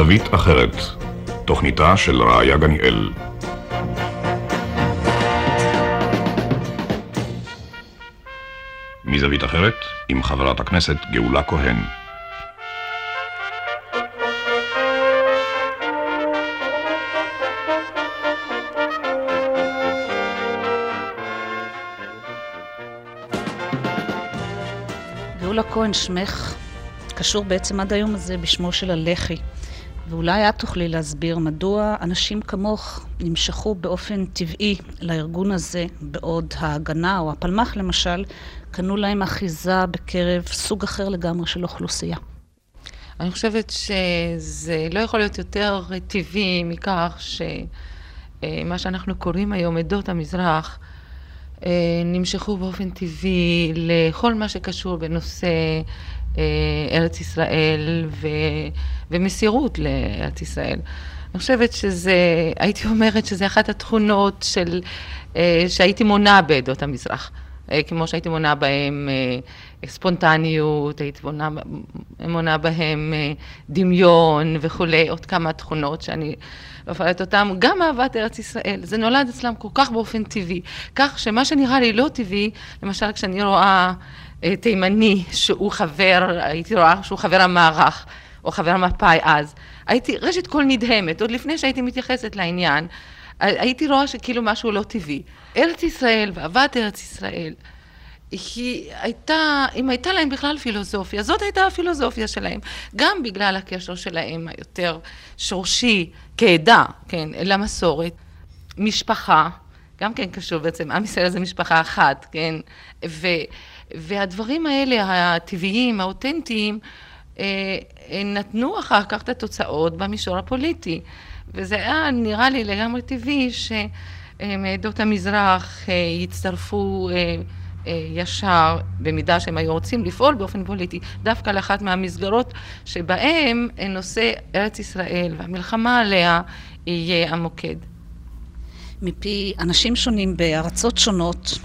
מזווית אחרת, תוכניתה של רעיה גניאל. מזווית אחרת, עם חברת הכנסת גאולה כהן. גאולה כהן שמך קשור בעצם עד היום הזה בשמו של הלח"י. ואולי את תוכלי להסביר מדוע אנשים כמוך נמשכו באופן טבעי לארגון הזה, בעוד ההגנה או הפלמ"ח למשל, קנו להם אחיזה בקרב סוג אחר לגמרי של אוכלוסייה. אני חושבת שזה לא יכול להיות יותר טבעי מכך שמה שאנחנו קוראים היום עדות המזרח נמשכו באופן טבעי לכל מה שקשור בנושא אה, ארץ ישראל ו, ומסירות לארץ ישראל. אני חושבת שזה, הייתי אומרת שזה אחת התכונות של, אה, שהייתי מונה בעדות המזרח. אה, כמו שהייתי מונה בהם ספונטניות, הייתי מונה, מונה בהם דמיון וכולי, עוד כמה תכונות שאני לא אפרט אותם, גם אהבת ארץ ישראל, זה נולד אצלם כל כך באופן טבעי, כך שמה שנראה לי לא טבעי, למשל כשאני רואה תימני שהוא חבר, הייתי רואה שהוא חבר המערך, או חבר המפא"י אז, הייתי ראשית כל נדהמת, עוד לפני שהייתי מתייחסת לעניין, הייתי רואה שכאילו משהו לא טבעי. ארץ ישראל ואהבת ארץ ישראל, היא הייתה, אם הייתה להם בכלל פילוסופיה, זאת הייתה הפילוסופיה שלהם, גם בגלל הקשר שלהם היותר שורשי כעדה, כן, למסורת, משפחה, גם כן קשור בעצם, עם ישראל זה משפחה אחת, כן, ו... והדברים האלה, הטבעיים, האותנטיים, אה, אה, נתנו אחר כך את התוצאות במישור הפוליטי. וזה היה נראה לי לגמרי טבעי שמעדות המזרח אה, יצטרפו ישר, במידה שהם היו רוצים לפעול באופן פוליטי, דווקא לאחת מהמסגרות שבהם נושא ארץ ישראל והמלחמה עליה יהיה המוקד. מפי אנשים שונים בארצות שונות,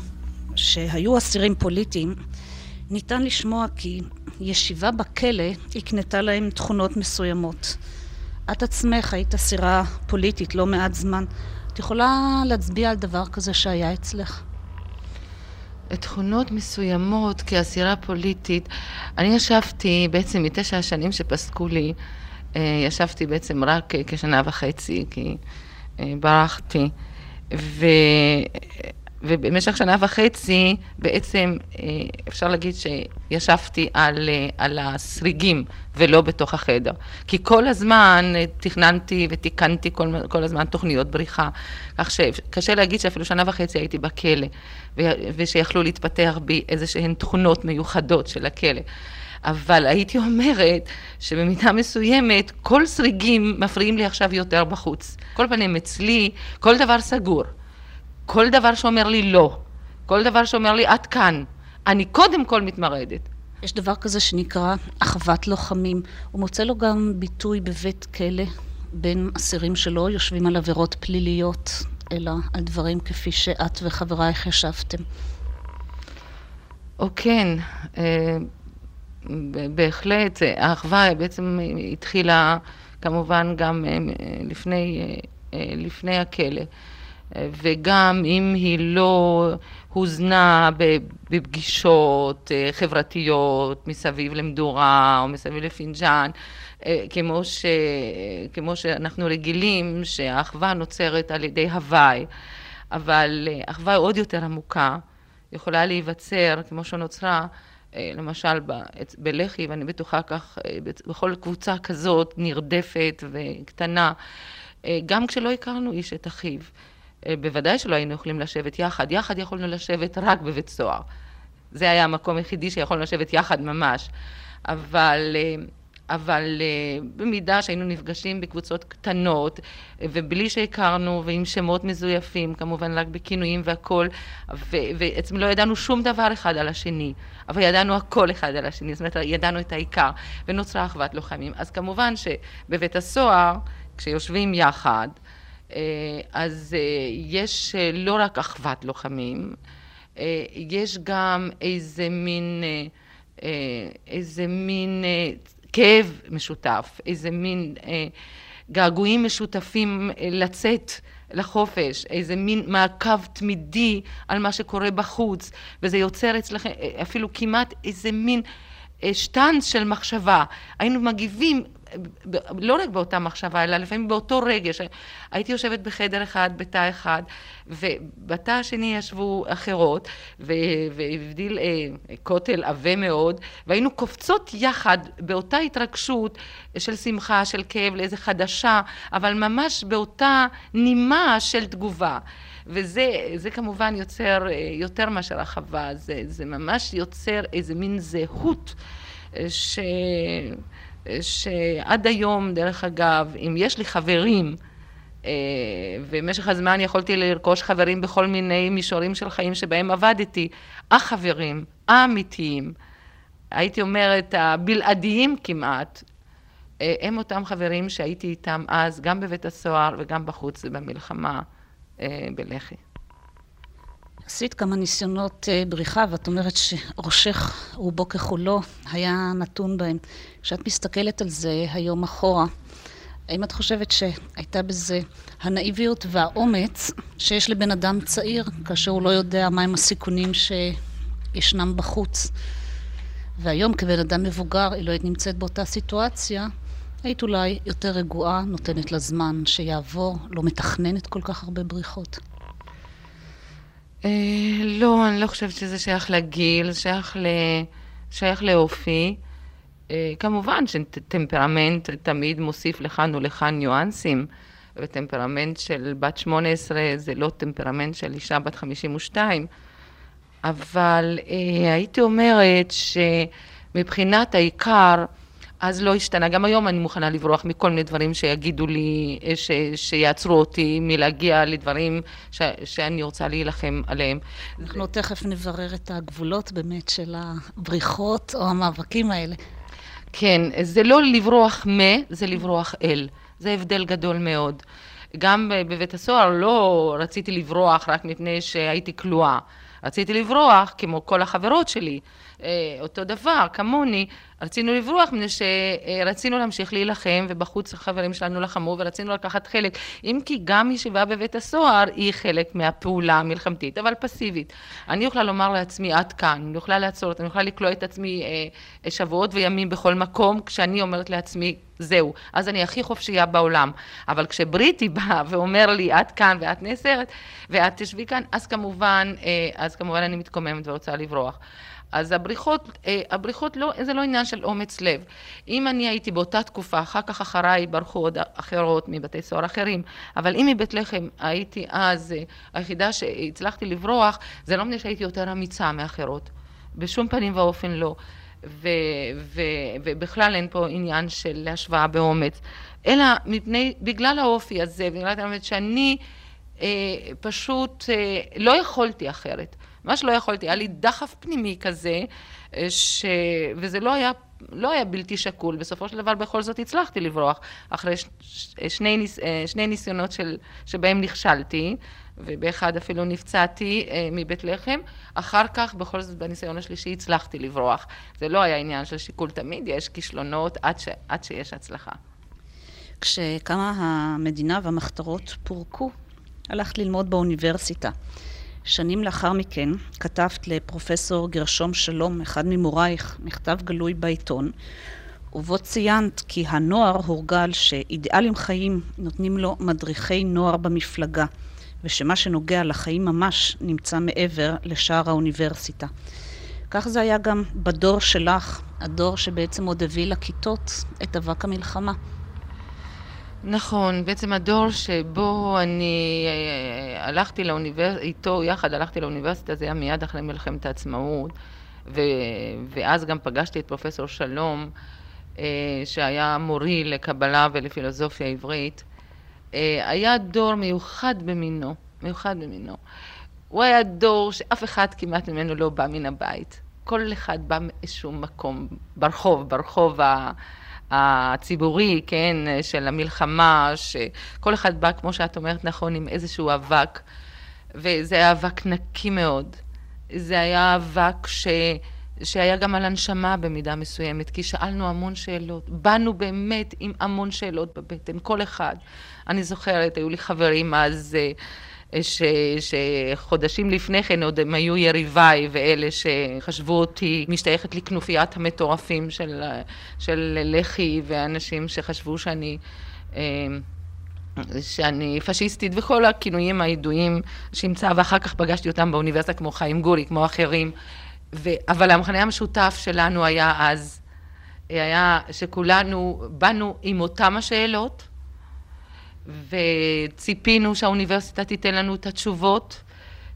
שהיו אסירים פוליטיים, ניתן לשמוע כי ישיבה בכלא הקנתה להם תכונות מסוימות. את עצמך היית אסירה פוליטית לא מעט זמן. את יכולה להצביע על דבר כזה שהיה אצלך? תכונות מסוימות כאסירה פוליטית. אני ישבתי בעצם מתשע השנים שפסקו לי, אה, ישבתי בעצם רק כשנה וחצי, כי אה, ברחתי. ו... ובמשך שנה וחצי בעצם אה, אפשר להגיד שישבתי על, אה, על הסריגים ולא בתוך החדר. כי כל הזמן אה, תכננתי ותיקנתי כל, כל הזמן תוכניות בריחה. כך שקשה להגיד שאפילו שנה וחצי הייתי בכלא, ושיכלו להתפתח בי איזה שהן תכונות מיוחדות של הכלא. אבל הייתי אומרת שבמידה מסוימת כל סריגים מפריעים לי עכשיו יותר בחוץ. כל פנים אצלי, כל דבר סגור. כל דבר שאומר לי לא, כל דבר שאומר לי עד כאן, אני קודם כל מתמרדת. יש דבר כזה שנקרא אחוות לוחמים. הוא מוצא לו גם ביטוי בבית כלא בין אסירים שלא יושבים על עבירות פליליות, אלא על דברים כפי שאת וחברייך ישבתם. או כן, אה, בהחלט, האחווה בעצם התחילה כמובן גם אה, לפני, אה, לפני הכלא. וגם אם היא לא הוזנה בפגישות אה, חברתיות מסביב למדורה או מסביב לפינג'אן, אה, כמו, ש, כמו שאנחנו רגילים שהאחווה נוצרת על ידי הוואי, אבל אה, אחווה עוד יותר עמוקה יכולה להיווצר כמו שנוצרה למשל בלח"י, ואני בטוחה כך בכל קבוצה כזאת נרדפת וקטנה, גם כשלא הכרנו איש את אחיו. אה, בוודאי שלא היינו יכולים לשבת יחד, יחד יכולנו לשבת רק בבית סוהר. זה היה המקום היחידי שיכולנו לשבת יחד ממש. אבל אה, אבל uh, במידה שהיינו נפגשים בקבוצות קטנות ובלי שהכרנו ועם שמות מזויפים, כמובן רק בכינויים והכול, ובעצם לא ידענו שום דבר אחד על השני, אבל ידענו הכל אחד על השני, זאת אומרת ידענו את העיקר, ונוצרה אחוות לוחמים. אז כמובן שבבית הסוהר, כשיושבים יחד, אז uh, יש uh, לא רק אחוות לוחמים, יש גם איזה מין, איזה מין כאב משותף, איזה מין אה, געגועים משותפים אה, לצאת לחופש, איזה מין מעקב תמידי על מה שקורה בחוץ, וזה יוצר אצלכם אה, אפילו כמעט איזה מין אה, שטנץ של מחשבה. היינו מגיבים לא רק באותה מחשבה, אלא לפעמים באותו רגש. הייתי יושבת בחדר אחד, בתא אחד, ובתא השני ישבו אחרות, והבדיל אה, כותל עבה מאוד, והיינו קופצות יחד באותה התרגשות של שמחה, של כאב, לאיזה חדשה, אבל ממש באותה נימה של תגובה. וזה כמובן יוצר אה, יותר מאשר הרחבה, זה, זה ממש יוצר איזה מין זהות אה, ש... שעד היום, דרך אגב, אם יש לי חברים, אה, ובמשך הזמן יכולתי לרכוש חברים בכל מיני מישורים של חיים שבהם עבדתי, החברים האמיתיים, הייתי אומרת הבלעדיים כמעט, אה, הם אותם חברים שהייתי איתם אז, גם בבית הסוהר וגם בחוץ במלחמה אה, בלח"י. עשית כמה ניסיונות בריחה, ואת אומרת שראשך, רובו ככולו, היה נתון בהם. כשאת מסתכלת על זה היום אחורה, האם את חושבת שהייתה בזה הנאיביות והאומץ שיש לבן אדם צעיר, כאשר הוא לא יודע מהם הסיכונים שישנם בחוץ? והיום כבן אדם מבוגר, אילו היית נמצאת באותה סיטואציה, היית אולי יותר רגועה, נותנת לה זמן שיעבור, לא מתכננת כל כך הרבה בריחות. אה, לא, אני לא חושבת שזה שייך לגיל, זה. שייך לאופי. אה, כמובן שטמפרמנט תמיד מוסיף לכאן ולכאן ניואנסים, וטמפרמנט של בת 18 זה לא טמפרמנט של אישה בת 52, אבל אה, הייתי אומרת שמבחינת העיקר, אז לא השתנה. גם היום אני מוכנה לברוח מכל מיני דברים שיגידו לי, ש, שיעצרו אותי מלהגיע לדברים ש, שאני רוצה להילחם עליהם. אנחנו תכף נברר את הגבולות באמת של הבריחות או המאבקים האלה. כן, זה לא לברוח מ, זה לברוח אל. זה הבדל גדול מאוד. גם בבית הסוהר לא רציתי לברוח רק מפני שהייתי כלואה. רציתי לברוח, כמו כל החברות שלי, אותו דבר, כמוני, רצינו לברוח מפני שרצינו להמשיך להילחם, ובחוץ החברים שלנו לחמו, ורצינו לקחת חלק. אם כי גם ישיבה בבית הסוהר היא חלק מהפעולה המלחמתית, אבל פסיבית. אני יכולה לומר לעצמי, עד כאן, אני יכולה לעצור, אני יכולה לקלוע את עצמי אה, שבועות וימים בכל מקום, כשאני אומרת לעצמי, זהו, אז אני הכי חופשייה בעולם. אבל כשבריטי בא ואומר לי, עד כאן ואת נאסרת, ואת תשבי כאן, אז כמובן, אה, אז כמובן אני מתקוממת ורוצה לברוח. אז הבריחות, אה, הבריחות לא, זה לא עניין של אומץ לב. אם אני הייתי באותה תקופה, אחר כך אחריי ברחו עוד אחרות מבתי סוהר אחרים, אבל אם מבית לחם הייתי אז אה, היחידה שהצלחתי לברוח, זה לא מפני שהייתי יותר אמיצה מאחרות. בשום פנים ואופן לא. ו, ו, ובכלל אין פה עניין של השוואה באומץ, אלא מפני, בגלל האופי הזה, בגלל האמת שאני אה, פשוט אה, לא יכולתי אחרת. ממש לא יכולתי, היה לי דחף פנימי כזה, אה, ש... וזה לא היה, לא היה בלתי שקול, בסופו של דבר בכל זאת הצלחתי לברוח, אחרי ש... שני, ניס... אה, שני ניסיונות של... שבהם נכשלתי, ובאחד אפילו נפצעתי אה, מבית לחם, אחר כך בכל זאת בניסיון השלישי הצלחתי לברוח. זה לא היה עניין של שיקול תמיד, יש כישלונות עד, ש... עד שיש הצלחה. כשקמה המדינה והמחתרות פורקו, הלכת ללמוד באוניברסיטה. שנים לאחר מכן כתבת לפרופסור גרשום שלום, אחד ממורייך, מכתב גלוי בעיתון, ובו ציינת כי הנוער הורגל שאידיאלים חיים נותנים לו מדריכי נוער במפלגה, ושמה שנוגע לחיים ממש נמצא מעבר לשער האוניברסיטה. כך זה היה גם בדור שלך, הדור שבעצם עוד הביא לכיתות את אבק המלחמה. נכון, בעצם הדור שבו אני אה, הלכתי לאוניברסיטה, איתו יחד הלכתי לאוניברסיטה, זה היה מיד אחרי מלחמת העצמאות, ו, ואז גם פגשתי את פרופסור שלום, אה, שהיה מורי לקבלה ולפילוסופיה עברית. אה, היה דור מיוחד במינו, מיוחד במינו. הוא היה דור שאף אחד כמעט ממנו לא בא מן הבית. כל אחד בא מאיזשהו מקום, ברחוב, ברחוב ה... הציבורי, כן, של המלחמה, שכל אחד בא, כמו שאת אומרת נכון, עם איזשהו אבק, וזה היה אבק נקי מאוד. זה היה אבק ש... שהיה גם על הנשמה במידה מסוימת, כי שאלנו המון שאלות. באנו באמת עם המון שאלות בבטן, כל אחד. אני זוכרת, היו לי חברים אז... ש, שחודשים לפני כן עוד הם היו יריביי ואלה שחשבו אותי משתייכת לכנופיית המטורפים של, של לח"י ואנשים שחשבו שאני אה, שאני פשיסטית וכל הכינויים הידועים שאימצה ואחר כך פגשתי אותם באוניברסיטה כמו חיים גורי, כמו אחרים. ו, אבל המחנה המשותף שלנו היה אז, היה שכולנו באנו עם אותם השאלות וציפינו שהאוניברסיטה תיתן לנו את התשובות,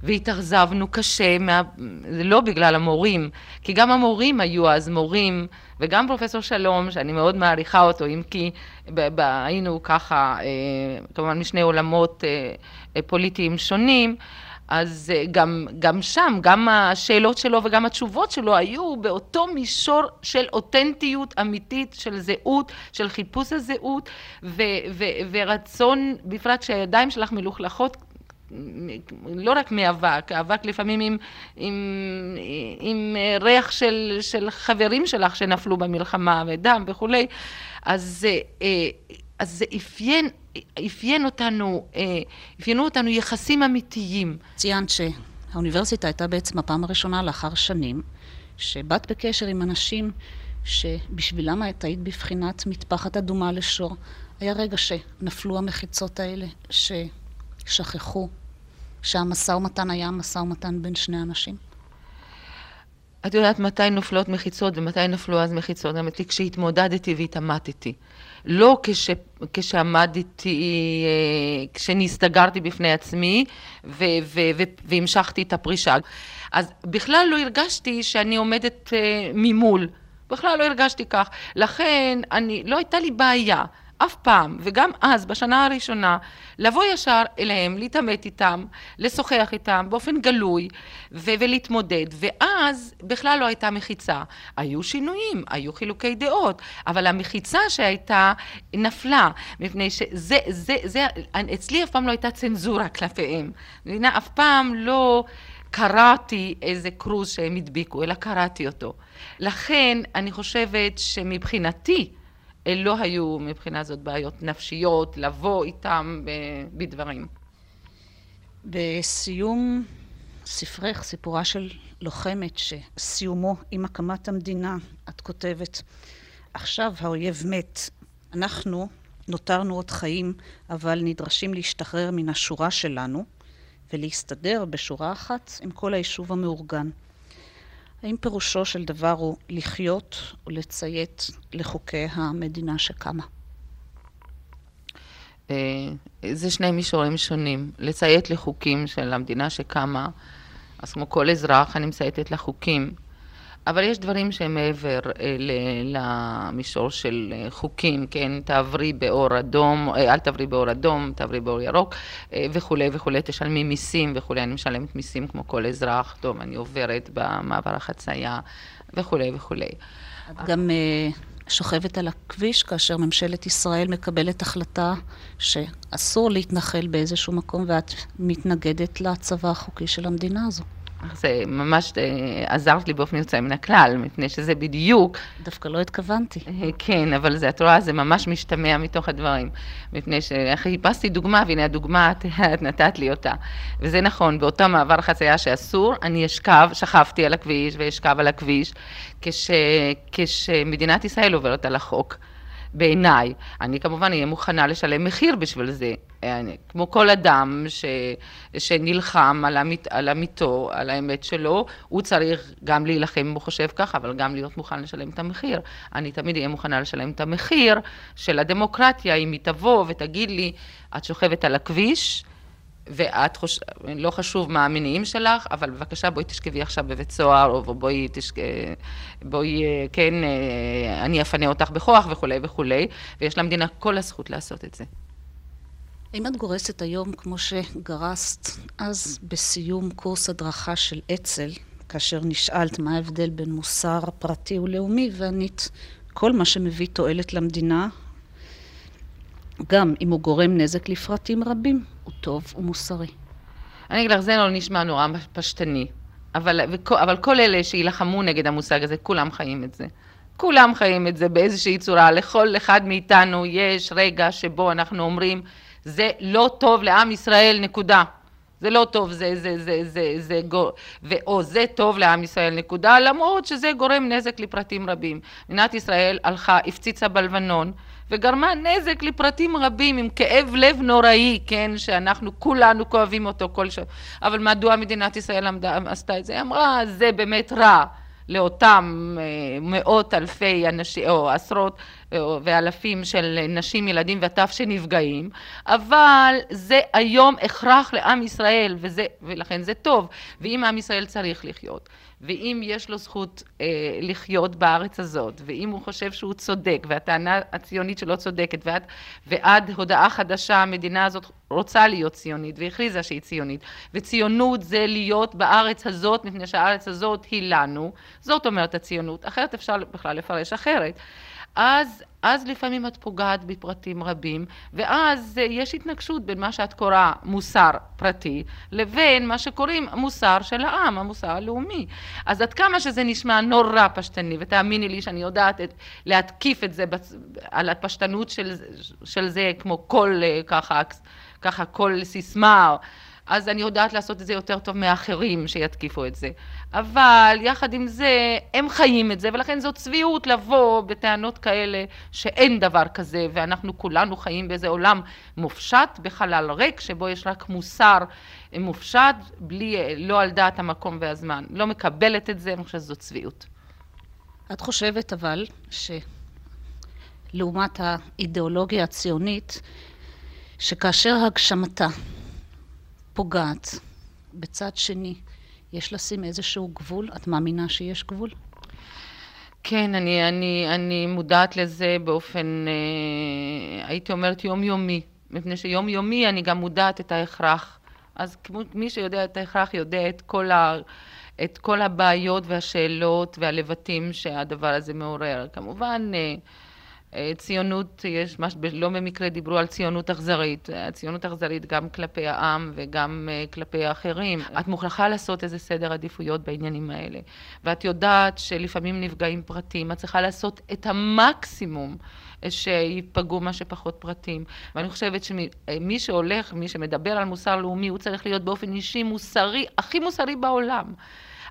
והתאכזבנו קשה, מה... לא בגלל המורים, כי גם המורים היו אז מורים, וגם פרופסור שלום, שאני מאוד מעריכה אותו, אם כי ב- ב- היינו ככה, אה, כמובן משני עולמות אה, פוליטיים שונים, אז אה, גם, גם שם, גם השאלות שלו וגם התשובות שלו היו באותו מישור של אותנטיות אמיתית, של זהות, של חיפוש הזהות, ו, ו, ורצון, בפרט שהידיים שלך מלוכלכות, לא רק מאבק, אבק לפעמים עם, עם, עם ריח של, של חברים שלך שנפלו במלחמה ודם וכולי, אז, אה, אז זה אפיין אפיין אותנו, אה, אפיינו אותנו יחסים אמיתיים. ציינת שהאוניברסיטה הייתה בעצם הפעם הראשונה לאחר שנים, שבאת בקשר עם אנשים שבשבילם את היית בבחינת מטפחת אדומה לשור. היה רגע שנפלו המחיצות האלה, ששכחו שהמשא ומתן היה משא ומתן בין שני אנשים? את יודעת מתי נופלות מחיצות ומתי נפלו אז מחיצות? האמת לי כשהתמודדתי והתעמתתי. לא כש, כשעמדתי, אה, כשנסתגרתי בפני עצמי ו, ו, ו, והמשכתי את הפרישה. אז בכלל לא הרגשתי שאני עומדת אה, ממול. בכלל לא הרגשתי כך. לכן אני, לא הייתה לי בעיה. אף פעם, וגם אז, בשנה הראשונה, לבוא ישר אליהם, להתעמת איתם, לשוחח איתם באופן גלוי ו- ולהתמודד, ואז בכלל לא הייתה מחיצה. היו שינויים, היו חילוקי דעות, אבל המחיצה שהייתה נפלה, מפני שזה, זה, זה, אצלי אף פעם לא הייתה צנזורה כלפיהם. מבינה, אף פעם לא... קראתי איזה כרוז שהם הדביקו, אלא קראתי אותו. לכן אני חושבת שמבחינתי, לא היו מבחינה זאת בעיות נפשיות, לבוא איתם בדברים. בסיום ספרך, סיפורה של לוחמת שסיומו עם הקמת המדינה, את כותבת, עכשיו האויב מת, אנחנו נותרנו עוד חיים, אבל נדרשים להשתחרר מן השורה שלנו ולהסתדר בשורה אחת עם כל היישוב המאורגן. האם פירושו של דבר הוא לחיות ולציית לחוקי המדינה שקמה? אה, זה שני מישורים שונים. לציית לחוקים של המדינה שקמה, אז כמו כל אזרח, אני מצייתת לחוקים. אבל יש דברים שהם מעבר אה, למישור של אה, חוקים, כן, תעברי באור אדום, אה, אל תעברי באור אדום, תעברי באור ירוק וכולי וכולי, תשלמי מיסים וכולי, אני משלמת מיסים כמו כל אזרח, טוב, אני עוברת במעבר החצייה וכולי וכולי. את גם שוכבת על הכביש כאשר ממשלת ישראל מקבלת החלטה שאסור להתנחל באיזשהו מקום ואת מתנגדת לצבא החוקי של המדינה הזו. זה ממש אה, עזרת לי באופן יוצא מן הכלל, מפני שזה בדיוק... דווקא לא התכוונתי. אה, כן, אבל זה, את רואה, זה ממש משתמע מתוך הדברים. מפני שחיפשתי דוגמה, והנה הדוגמה, את, את נתת לי אותה. וזה נכון, באותו מעבר חצייה שאסור, אני אשכב, שכבתי על הכביש ואשכב על הכביש, כש, כשמדינת ישראל עוברת על החוק. בעיניי. אני כמובן אהיה מוכנה לשלם מחיר בשביל זה, אני, כמו כל אדם ש, שנלחם על, אמית, על אמיתו, על האמת שלו, הוא צריך גם להילחם אם הוא חושב ככה, אבל גם להיות מוכן לשלם את המחיר. אני תמיד אהיה מוכנה לשלם את המחיר של הדמוקרטיה, אם היא תבוא ותגיד לי, את שוכבת על הכביש, ואת חוש... לא חשוב מה המניעים שלך, אבל בבקשה בואי תשכבי עכשיו בבית סוהר, או בואי, תשק... בואי, כן, אה, אני אפנה אותך בכוח וכולי וכולי, ויש למדינה כל הזכות לעשות את זה. האם את גורסת היום, כמו שגרסת אז בסיום קורס הדרכה של אצ"ל, כאשר נשאלת מה ההבדל בין מוסר פרטי ולאומי, וענית, כל מה שמביא תועלת למדינה, גם אם הוא גורם נזק לפרטים רבים, הוא טוב ומוסרי. אני אגיד לך, זה לא נשמע נורא פשטני, אבל, אבל כל אלה שיילחמו נגד המושג הזה, כולם חיים את זה. כולם חיים את זה באיזושהי צורה. לכל אחד מאיתנו יש רגע שבו אנחנו אומרים, זה לא טוב לעם ישראל, נקודה. זה לא טוב, זה, זה, זה, זה, זה, גור... או זה טוב לעם ישראל, נקודה, למרות שזה גורם נזק לפרטים רבים. מדינת ישראל הלכה, הפציצה בלבנון, וגרמה נזק לפרטים רבים עם כאב לב נוראי, כן, שאנחנו כולנו כואבים אותו כל ש... אבל מדוע מדינת ישראל עמדה, עשתה את זה? היא אמרה, זה באמת רע. לאותם אה, מאות אלפי אנשים, או עשרות אה, ואלפים של נשים, ילדים וטף שנפגעים, אבל זה היום הכרח לעם ישראל, וזה, ולכן זה טוב, ואם עם ישראל צריך לחיות, ואם יש לו זכות אה, לחיות בארץ הזאת, ואם הוא חושב שהוא צודק, והטענה הציונית שלו צודקת, ועד, ועד הודעה חדשה המדינה הזאת רוצה להיות ציונית, והכריזה שהיא ציונית, וציונות זה להיות בארץ הזאת, מפני שהארץ הזאת היא לנו, זאת אומרת הציונות, אחרת אפשר בכלל לפרש אחרת. אז, אז לפעמים את פוגעת בפרטים רבים, ואז יש התנגשות בין מה שאת קוראה מוסר פרטי, לבין מה שקוראים מוסר של העם, המוסר הלאומי. אז עד כמה שזה נשמע נורא פשטני, ותאמיני לי שאני יודעת את, להתקיף את זה. על הפשטנות של, של זה, כמו כל ככה, ככה כל סיסמה, אז אני יודעת לעשות את זה יותר טוב מאחרים שיתקיפו את זה. אבל יחד עם זה, הם חיים את זה, ולכן זאת צביעות לבוא בטענות כאלה שאין דבר כזה, ואנחנו כולנו חיים באיזה עולם מופשט בחלל ריק, שבו יש רק מוסר מופשט, בלי, לא על דעת המקום והזמן. לא מקבלת את זה, אני חושבת שזאת צביעות. את חושבת אבל, שלעומת האידיאולוגיה הציונית, שכאשר הגשמתה פוגעת בצד שני, יש לשים איזשהו גבול? את מאמינה שיש גבול? כן, אני, אני, אני מודעת לזה באופן, אה, הייתי אומרת יומיומי, מפני שיומיומי אני גם מודעת את ההכרח. אז מי שיודע את ההכרח יודע את כל, ה, את כל הבעיות והשאלות והלבטים שהדבר הזה מעורר. כמובן, אה, ציונות, יש, מש, לא במקרה דיברו על ציונות אכזרית, הציונות אכזרית גם כלפי העם וגם אה, כלפי האחרים. את מוכרחה לעשות איזה סדר עדיפויות בעניינים האלה. ואת יודעת שלפעמים נפגעים פרטים, את צריכה לעשות את המקסימום שיפגעו מה שפחות פרטים. ואני חושבת שמי שהולך, מי שמדבר על מוסר לאומי, הוא צריך להיות באופן אישי מוסרי, הכי מוסרי בעולם.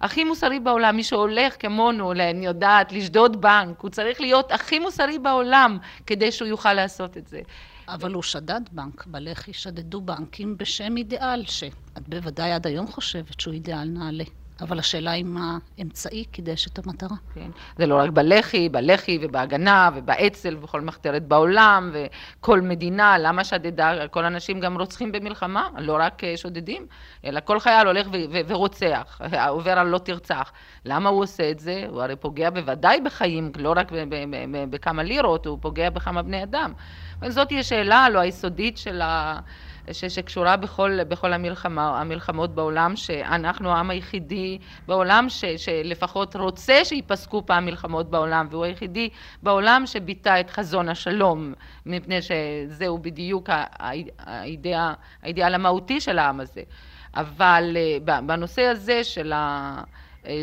הכי מוסרי בעולם, מי שהולך כמונו, אני יודעת, לשדוד בנק, הוא צריך להיות הכי מוסרי בעולם כדי שהוא יוכל לעשות את זה. אבל הוא שדד בנק, בלח"י שדדו בנקים בשם אידיאל, שאת בוודאי עד היום חושבת שהוא אידיאל נעלה. אבל השאלה היא מה האמצעי קידש את המטרה. כן. זה לא רק בלח"י, בלח"י ובהגנה ובאצ"ל ובכל מחתרת בעולם וכל מדינה, למה שדדה? כל אנשים גם רוצחים במלחמה, לא רק אה, שודדים, אלא כל חייל הולך ורוצח, עובר על לא תרצח. למה הוא עושה את זה? הוא הרי פוגע בוודאי בחיים, לא רק בכמה לירות, הוא פוגע בכמה בני אדם. וזאת היא השאלה הלא היסודית של ה... ש, שקשורה בכל, בכל המלחמה, המלחמות בעולם, שאנחנו העם היחידי בעולם ש, שלפחות רוצה שייפסקו פעם מלחמות בעולם, והוא היחידי בעולם שביטא את חזון השלום, מפני שזהו בדיוק האידאה, האידאל המהותי של העם הזה. אבל אה, בנושא הזה של ה...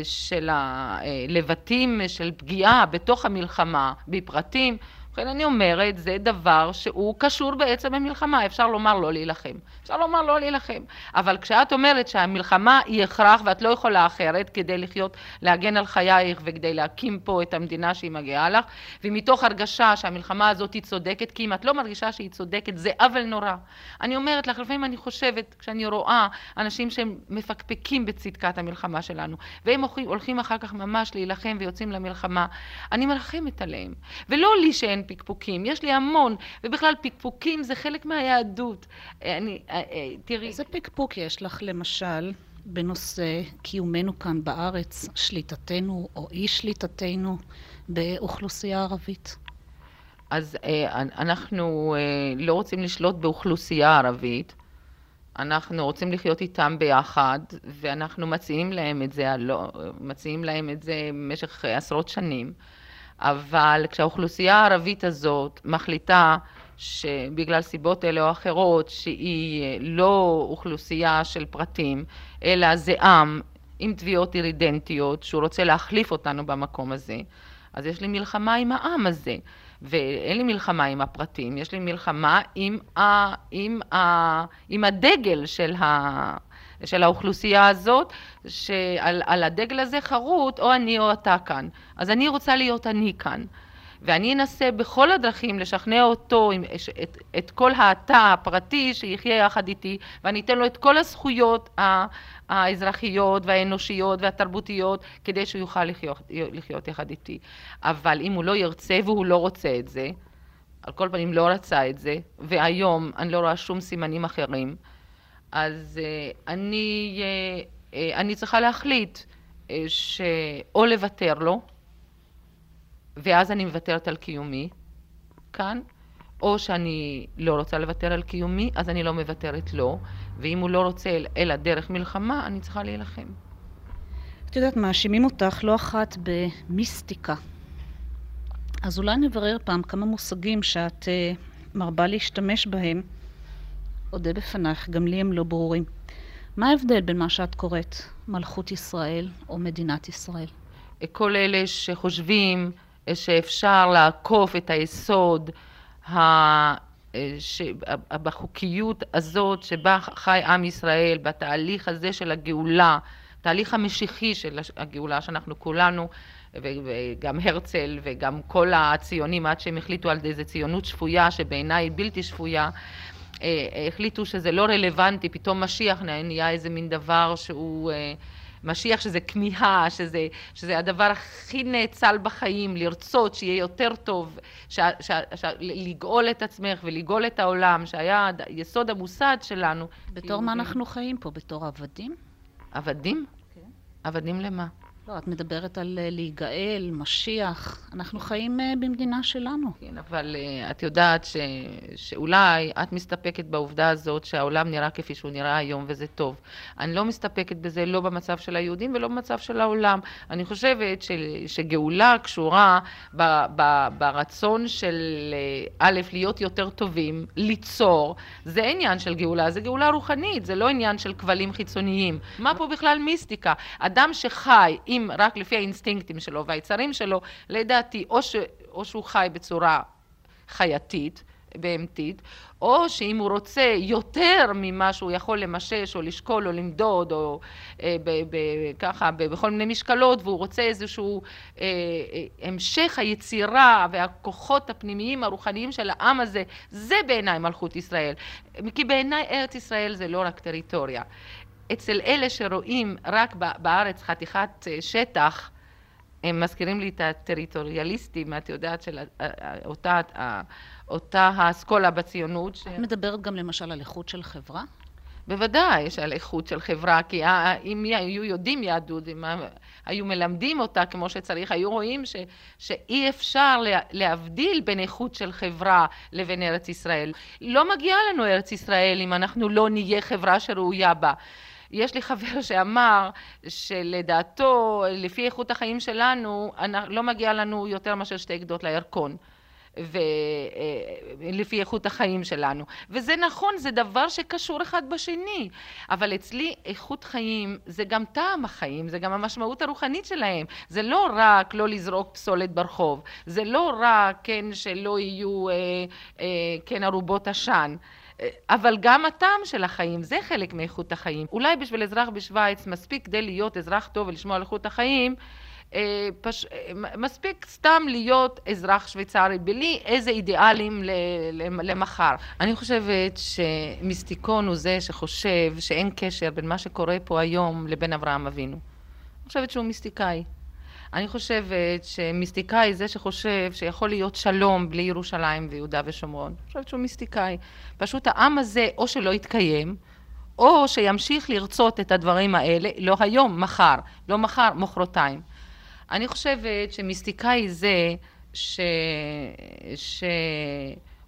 של הלבטים של פגיעה בתוך המלחמה בפרטים, ובכן אני אומרת, זה דבר שהוא קשור בעצם במלחמה, אפשר לומר לא להילחם. אפשר לומר לא להילחם. אבל כשאת אומרת שהמלחמה היא הכרח ואת לא יכולה אחרת כדי לחיות, להגן על חייך וכדי להקים פה את המדינה שהיא מגיעה לך, ומתוך הרגשה שהמלחמה הזאת היא צודקת, כי אם את לא מרגישה שהיא צודקת, זה עוול נורא. אני אומרת לך, לפעמים אני חושבת, כשאני רואה אנשים שהם מפקפקים בצדקת המלחמה שלנו, והם הולכים אחר כך ממש להילחם ויוצאים למלחמה, אני מרחמת עליהם. ולא לי שאין פקפוקים, יש לי המון, ובכלל פקפוקים זה חלק מהיהדות. אני, אה, אה, תראי... איזה פקפוק יש לך למשל בנושא קיומנו כאן בארץ, שליטתנו או אי שליטתנו באוכלוסייה ערבית? אז אה, אנחנו לא רוצים לשלוט באוכלוסייה ערבית, אנחנו רוצים לחיות איתם ביחד, ואנחנו מציעים להם את זה, מציעים להם את זה במשך עשרות שנים. אבל כשהאוכלוסייה הערבית הזאת מחליטה שבגלל סיבות אלה או אחרות שהיא לא אוכלוסייה של פרטים, אלא זה עם עם תביעות אירידנטיות שהוא רוצה להחליף אותנו במקום הזה, אז יש לי מלחמה עם העם הזה. ואין לי מלחמה עם הפרטים, יש לי מלחמה עם, ה, עם, ה, עם הדגל של, ה, של האוכלוסייה הזאת, שעל הדגל הזה חרוט או אני או אתה כאן. אז אני רוצה להיות אני כאן. ואני אנסה בכל הדרכים לשכנע אותו, את, את כל התא הפרטי שיחיה יחד איתי, ואני אתן לו את כל הזכויות האזרחיות והאנושיות והתרבותיות, כדי שהוא יוכל לחיות, לחיות יחד איתי. אבל אם הוא לא ירצה והוא לא רוצה את זה, על כל פנים לא רצה את זה, והיום אני לא רואה שום סימנים אחרים, אז uh, אני, uh, uh, אני צריכה להחליט שאו לוותר לו, ואז אני מוותרת על קיומי כאן, או שאני לא רוצה לוותר על קיומי, אז אני לא מוותרת לו, ואם הוא לא רוצה אלא דרך מלחמה, אני צריכה להילחם. את יודעת, מאשימים אותך לא אחת במיסטיקה. אז אולי נברר פעם כמה מושגים שאת uh, מרבה להשתמש בהם. אודה בפנייך, גם לי הם לא ברורים. מה ההבדל בין מה שאת קוראת מלכות ישראל או מדינת ישראל? כל אלה שחושבים שאפשר לעקוף את היסוד בחוקיות הזאת שבה חי עם ישראל, בתהליך הזה של הגאולה, תהליך המשיחי של הגאולה שאנחנו כולנו, וגם הרצל וגם כל הציונים עד שהם החליטו על איזה ציונות שפויה שבעיניי היא בלתי שפויה, החליטו שזה לא רלוונטי, פתאום משיח נהיה איזה מין דבר שהוא אה, משיח שזה כמיהה, שזה, שזה הדבר הכי נאצל בחיים, לרצות שיהיה יותר טוב, ש, ש, ש, לגאול את עצמך ולגאול את העולם, שהיה יסוד המוסד שלנו. בתור מה אנחנו חיים פה? בתור עבדים? עבדים? כן. עבדים למה? לא, את מדברת על אה, להיגאל, משיח. אנחנו חיים אה, במדינה שלנו. כן, אבל אה, את יודעת ש... שאולי את מסתפקת בעובדה הזאת שהעולם נראה כפי שהוא נראה היום וזה טוב. אני לא מסתפקת בזה לא במצב של היהודים ולא במצב של העולם. אני חושבת ש... שגאולה קשורה ב... ב... ברצון של א', להיות יותר טובים, ליצור. זה עניין של גאולה, זה גאולה רוחנית, זה לא עניין של כבלים חיצוניים. מה פה בכלל מיסטיקה? אדם שחי אם רק לפי האינסטינקטים שלו והיצרים שלו, לדעתי, או, ש, או שהוא חי בצורה חייתית, בהמתית, או שאם הוא רוצה יותר ממה שהוא יכול למשש או לשקול או למדוד או אה, ב, ב, ככה ב, בכל מיני משקלות והוא רוצה איזשהו אה, אה, המשך היצירה והכוחות הפנימיים הרוחניים של העם הזה, זה בעיניי מלכות ישראל. כי בעיניי ארץ ישראל זה לא רק טריטוריה, אצל אלה שרואים רק בארץ חתיכת אה, שטח, הם מזכירים לי את הטריטוריאליסטים, את יודעת, של אותה, אותה האסכולה בציונות. את ש... מדברת גם למשל על איכות של חברה? בוודאי יש על איכות של חברה, כי אם היו יודעים יהדות, אם היו מלמדים אותה כמו שצריך, היו רואים ש, שאי אפשר להבדיל בין איכות של חברה לבין ארץ ישראל. לא מגיעה לנו ארץ ישראל אם אנחנו לא נהיה חברה שראויה בה. יש לי חבר שאמר שלדעתו, לפי איכות החיים שלנו, לא מגיע לנו יותר מאשר שתי גדות לירקון. ולפי איכות החיים שלנו. וזה נכון, זה דבר שקשור אחד בשני. אבל אצלי איכות חיים זה גם טעם החיים, זה גם המשמעות הרוחנית שלהם. זה לא רק לא לזרוק פסולת ברחוב, זה לא רק, כן, שלא יהיו, אה, אה, כן, ארובות עשן. אבל גם הטעם של החיים, זה חלק מאיכות החיים. אולי בשביל אזרח בשוויץ מספיק כדי להיות אזרח טוב ולשמוע על איכות החיים, אה, פש... אה, מספיק סתם להיות אזרח שוויצרי בלי איזה אידיאלים למחר. אני חושבת שמיסטיקון הוא זה שחושב שאין קשר בין מה שקורה פה היום לבין אברהם אבינו. אני חושבת שהוא מיסטיקאי. אני חושבת שמיסטיקאי זה שחושב שיכול להיות שלום בלי ירושלים ויהודה ושומרון. אני חושבת שהוא מיסטיקאי. פשוט העם הזה או שלא יתקיים, או שימשיך לרצות את הדברים האלה, לא היום, מחר. לא מחר, מחרתיים. אני חושבת שמיסטיקאי זה ש...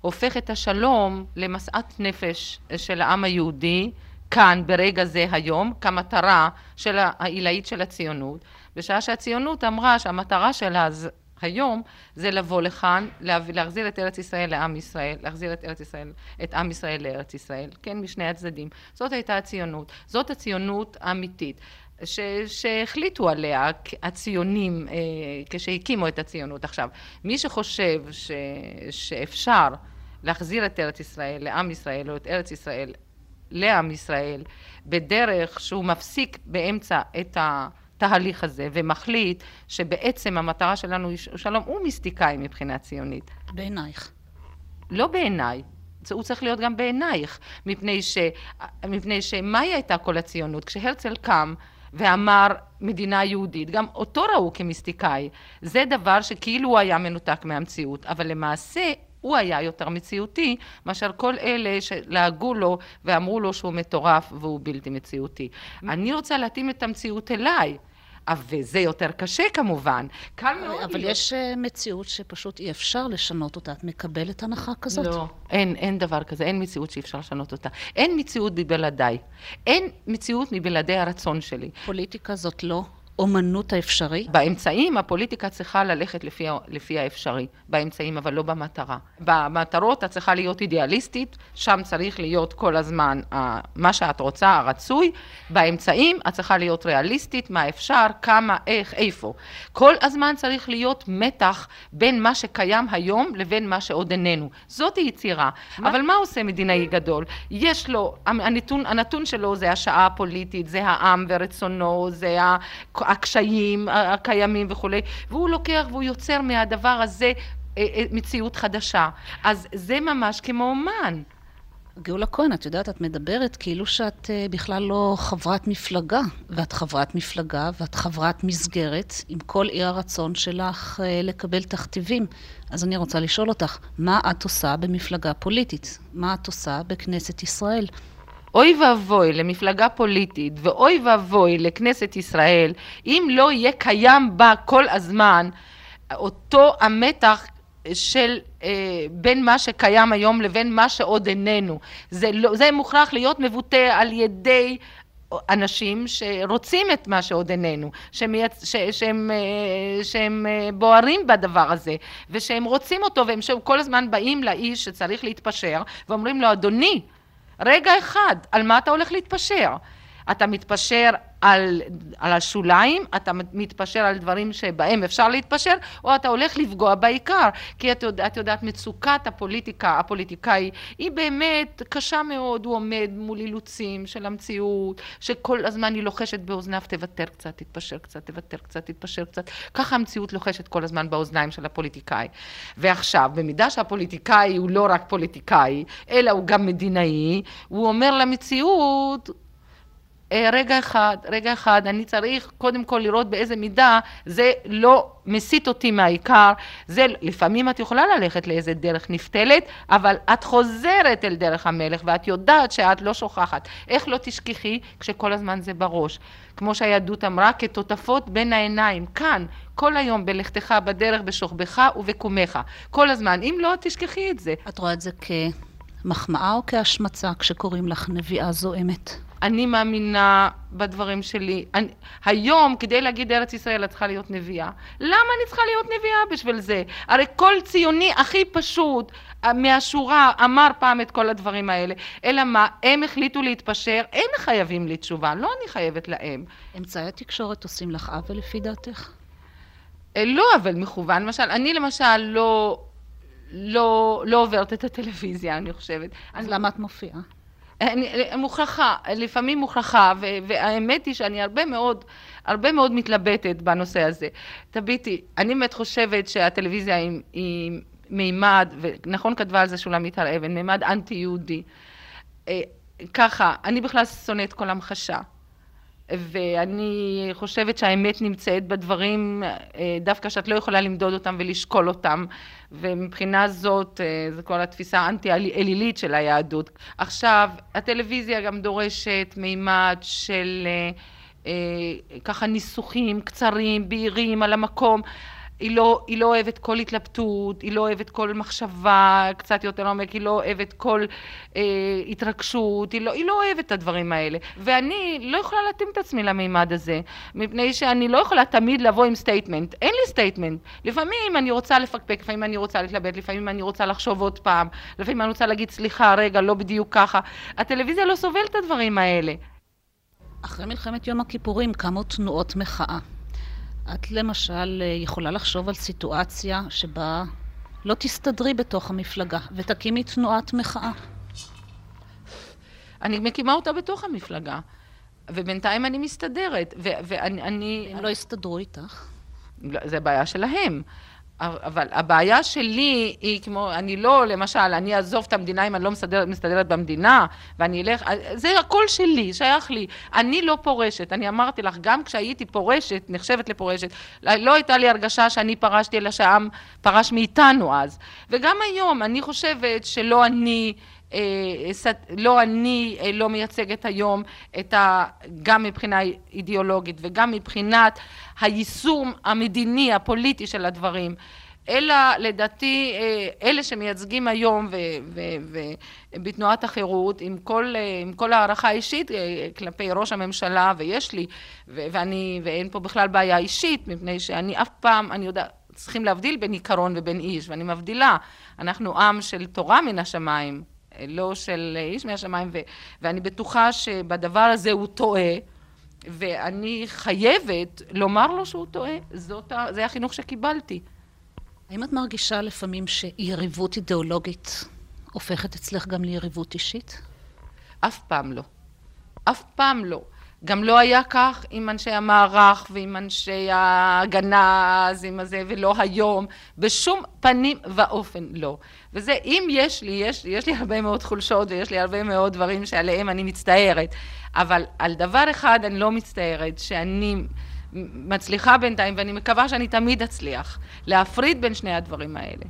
שהופך את השלום למשאת נפש של העם היהודי, כאן, ברגע זה היום, כמטרה של העילאית של הציונות, בשעה שהציונות אמרה שהמטרה שלה היום זה לבוא לכאן, להחזיר את ארץ ישראל לעם ישראל, להחזיר את ארץ ישראל, את עם ישראל לארץ ישראל, כן, משני הצדדים. זאת הייתה הציונות. זאת הציונות האמיתית. ש, שהחליטו עליה הציונים אה, כשהקימו את הציונות. עכשיו, מי שחושב ש, שאפשר להחזיר את ארץ ישראל לעם ישראל או את ארץ ישראל לעם ישראל בדרך שהוא מפסיק באמצע את התהליך הזה ומחליט שבעצם המטרה שלנו היא שלום, הוא מיסטיקאי מבחינה ציונית. בעינייך. לא בעיניי. הוא צריך להיות גם בעינייך, מפני, ש, מפני שמהי הייתה כל הציונות? כשהרצל קם ואמר מדינה יהודית, גם אותו ראו כמיסטיקאי. זה דבר שכאילו הוא היה מנותק מהמציאות, אבל למעשה הוא היה יותר מציאותי מאשר כל אלה שלעגו לו ואמרו לו שהוא מטורף והוא בלתי מציאותי. אני רוצה להתאים את המציאות אליי. וזה יותר קשה כמובן. קל מאוד אבל להיות. יש אה, מציאות שפשוט אי אפשר לשנות אותה. את מקבלת הנחה כזאת? לא, אין, אין דבר כזה. אין מציאות שאי אפשר לשנות אותה. אין מציאות מבלעדיי. אין מציאות מבלעדי הרצון שלי. פוליטיקה זאת לא האומנות האפשרי? באמצעים הפוליטיקה צריכה ללכת לפי, לפי האפשרי, באמצעים אבל לא במטרה. במטרות את צריכה להיות אידיאליסטית, שם צריך להיות כל הזמן uh, מה שאת רוצה, הרצוי, באמצעים את צריכה להיות ריאליסטית, מה אפשר, כמה, איך, איפה. כל הזמן צריך להיות מתח בין מה שקיים היום לבין מה שעוד איננו. זאת יצירה. מה? אבל מה עושה מדינאי גדול? יש לו, הנתון, הנתון שלו זה השעה הפוליטית, זה העם ורצונו, זה ה... הקשיים הקיימים וכולי, והוא לוקח והוא יוצר מהדבר הזה אה, אה, מציאות חדשה. אז זה ממש כמו אומן. גאולה כהן, את יודעת, את מדברת כאילו שאת אה, בכלל לא חברת מפלגה, ואת חברת מפלגה ואת חברת מסגרת עם כל אי הרצון שלך לקבל תכתיבים. אז אני רוצה לשאול אותך, מה את עושה במפלגה פוליטית? מה את עושה בכנסת ישראל? אוי ואבוי למפלגה פוליטית ואוי ואבוי לכנסת ישראל אם לא יהיה קיים בה כל הזמן אותו המתח של אה, בין מה שקיים היום לבין מה שעוד איננו. זה, לא, זה מוכרח להיות מבוטא על ידי אנשים שרוצים את מה שעוד איננו, שמייצ... ש... שהם, אה, שהם אה, בוערים בדבר הזה, ושהם רוצים אותו, והם כל הזמן באים לאיש שצריך להתפשר, ואומרים לו, אדוני, רגע אחד, על מה אתה הולך להתפשר? אתה מתפשר על, על השוליים, אתה מתפשר על דברים שבהם אפשר להתפשר, או אתה הולך לפגוע בעיקר. כי את, יודע, את יודעת, מצוקת הפוליטיקה, הפוליטיקאי, היא באמת קשה מאוד. הוא עומד מול אילוצים של המציאות, שכל הזמן היא לוחשת באוזניו, תוותר קצת, תתפשר קצת, תוותר קצת, תתפשר קצת. ככה המציאות לוחשת כל הזמן באוזניים של הפוליטיקאי. ועכשיו, במידה שהפוליטיקאי הוא לא רק פוליטיקאי, אלא הוא גם מדינאי, הוא אומר למציאות, רגע אחד, רגע אחד, אני צריך קודם כל לראות באיזה מידה זה לא מסיט אותי מהעיקר, זה לפעמים את יכולה ללכת לאיזה דרך נפתלת, אבל את חוזרת אל דרך המלך ואת יודעת שאת לא שוכחת. איך לא תשכחי כשכל הזמן זה בראש? כמו שהיהדות אמרה, כתותפות בין העיניים, כאן, כל היום בלכתך בדרך, בשוכבך ובקומך, כל הזמן. אם לא, תשכחי את זה. את רואה את זה כמחמאה או כהשמצה כשקוראים לך נביאה זועמת? אני מאמינה בדברים שלי. אני, היום, כדי להגיד ארץ ישראל, את צריכה להיות נביאה. למה אני צריכה להיות נביאה בשביל זה? הרי כל ציוני הכי פשוט, אה, מהשורה, אמר פעם את כל הדברים האלה. אלא מה, הם החליטו להתפשר, הם חייבים לי תשובה, לא אני חייבת להם. אמצעי התקשורת עושים לך עוול לפי דעתך? אה, לא, אבל מכוון, למשל, אני למשל לא, לא, לא עוברת את הטלוויזיה, אני חושבת. אז אני, למה את מופיעה? אני מוכרחה, לפעמים מוכרחה, והאמת היא שאני הרבה מאוד, הרבה מאוד מתלבטת בנושא הזה. תביטי, אני באמת חושבת שהטלוויזיה היא, היא מימד, ונכון כתבה על זה שולמית הר אבן, מימד אנטי-יהודי. אה, ככה, אני בכלל שונאת כל המחשה. ואני חושבת שהאמת נמצאת בדברים אה, דווקא שאת לא יכולה למדוד אותם ולשקול אותם ומבחינה זאת אה, זו כל התפיסה האנטי-אלילית של היהדות. עכשיו הטלוויזיה גם דורשת מימד של אה, ככה ניסוחים קצרים, בהירים, על המקום היא לא, היא לא אוהבת כל התלבטות, היא לא אוהבת כל מחשבה קצת יותר עומק, היא לא אוהבת כל אה, התרגשות, היא לא, היא לא אוהבת את הדברים האלה. ואני לא יכולה להתאים את עצמי למימד הזה, מפני שאני לא יכולה תמיד לבוא עם statement. אין לי statement. לפעמים אני רוצה לפקפק, לפעמים אני רוצה להתלבט, לפעמים אני רוצה לחשוב עוד פעם, לפעמים אני רוצה להגיד, סליחה, רגע, לא בדיוק ככה. הטלוויזיה לא סובלת את הדברים האלה. אחרי מלחמת יום הכיפורים קמו תנועות מחאה. את למשל יכולה לחשוב על סיטואציה שבה לא תסתדרי בתוך המפלגה ותקימי תנועת מחאה. אני מקימה אותה בתוך המפלגה, ובינתיים אני מסתדרת, ואני... אם לא יסתדרו איתך? לא, זה בעיה שלהם. אבל הבעיה שלי היא כמו, אני לא, למשל, אני אעזוב את המדינה אם אני לא מסדר, מסתדרת במדינה, ואני אלך, זה הכל שלי, שייך לי. אני לא פורשת, אני אמרתי לך, גם כשהייתי פורשת, נחשבת לפורשת, לא הייתה לי הרגשה שאני פרשתי, אלא שהעם פרש מאיתנו אז. וגם היום, אני חושבת שלא אני... אה, לא אני אה, לא מייצגת היום את ה... גם מבחינה אידיאולוגית וגם מבחינת היישום המדיני הפוליטי של הדברים אלא לדעתי אה, אלה שמייצגים היום בתנועת החירות עם כל, עם כל הערכה אישית כלפי ראש הממשלה ויש לי ואני ואין פה בכלל בעיה אישית מפני שאני אף פעם אני יודעת צריכים להבדיל בין עיקרון ובין איש ואני מבדילה. אנחנו עם של תורה מן השמיים לא של איש מהשמיים, ו- ואני בטוחה שבדבר הזה הוא טועה, ואני חייבת לומר לו שהוא טועה, זאת ה- זה החינוך שקיבלתי. האם את מרגישה לפעמים שיריבות אידיאולוגית הופכת אצלך גם ליריבות אישית? אף פעם לא. אף פעם לא. גם לא היה כך עם אנשי המערך ועם אנשי ההגנה אז עם הזה ולא היום בשום פנים ואופן לא וזה אם יש לי יש, יש לי הרבה מאוד חולשות ויש לי הרבה מאוד דברים שעליהם אני מצטערת אבל על דבר אחד אני לא מצטערת שאני מצליחה בינתיים ואני מקווה שאני תמיד אצליח להפריד בין שני הדברים האלה.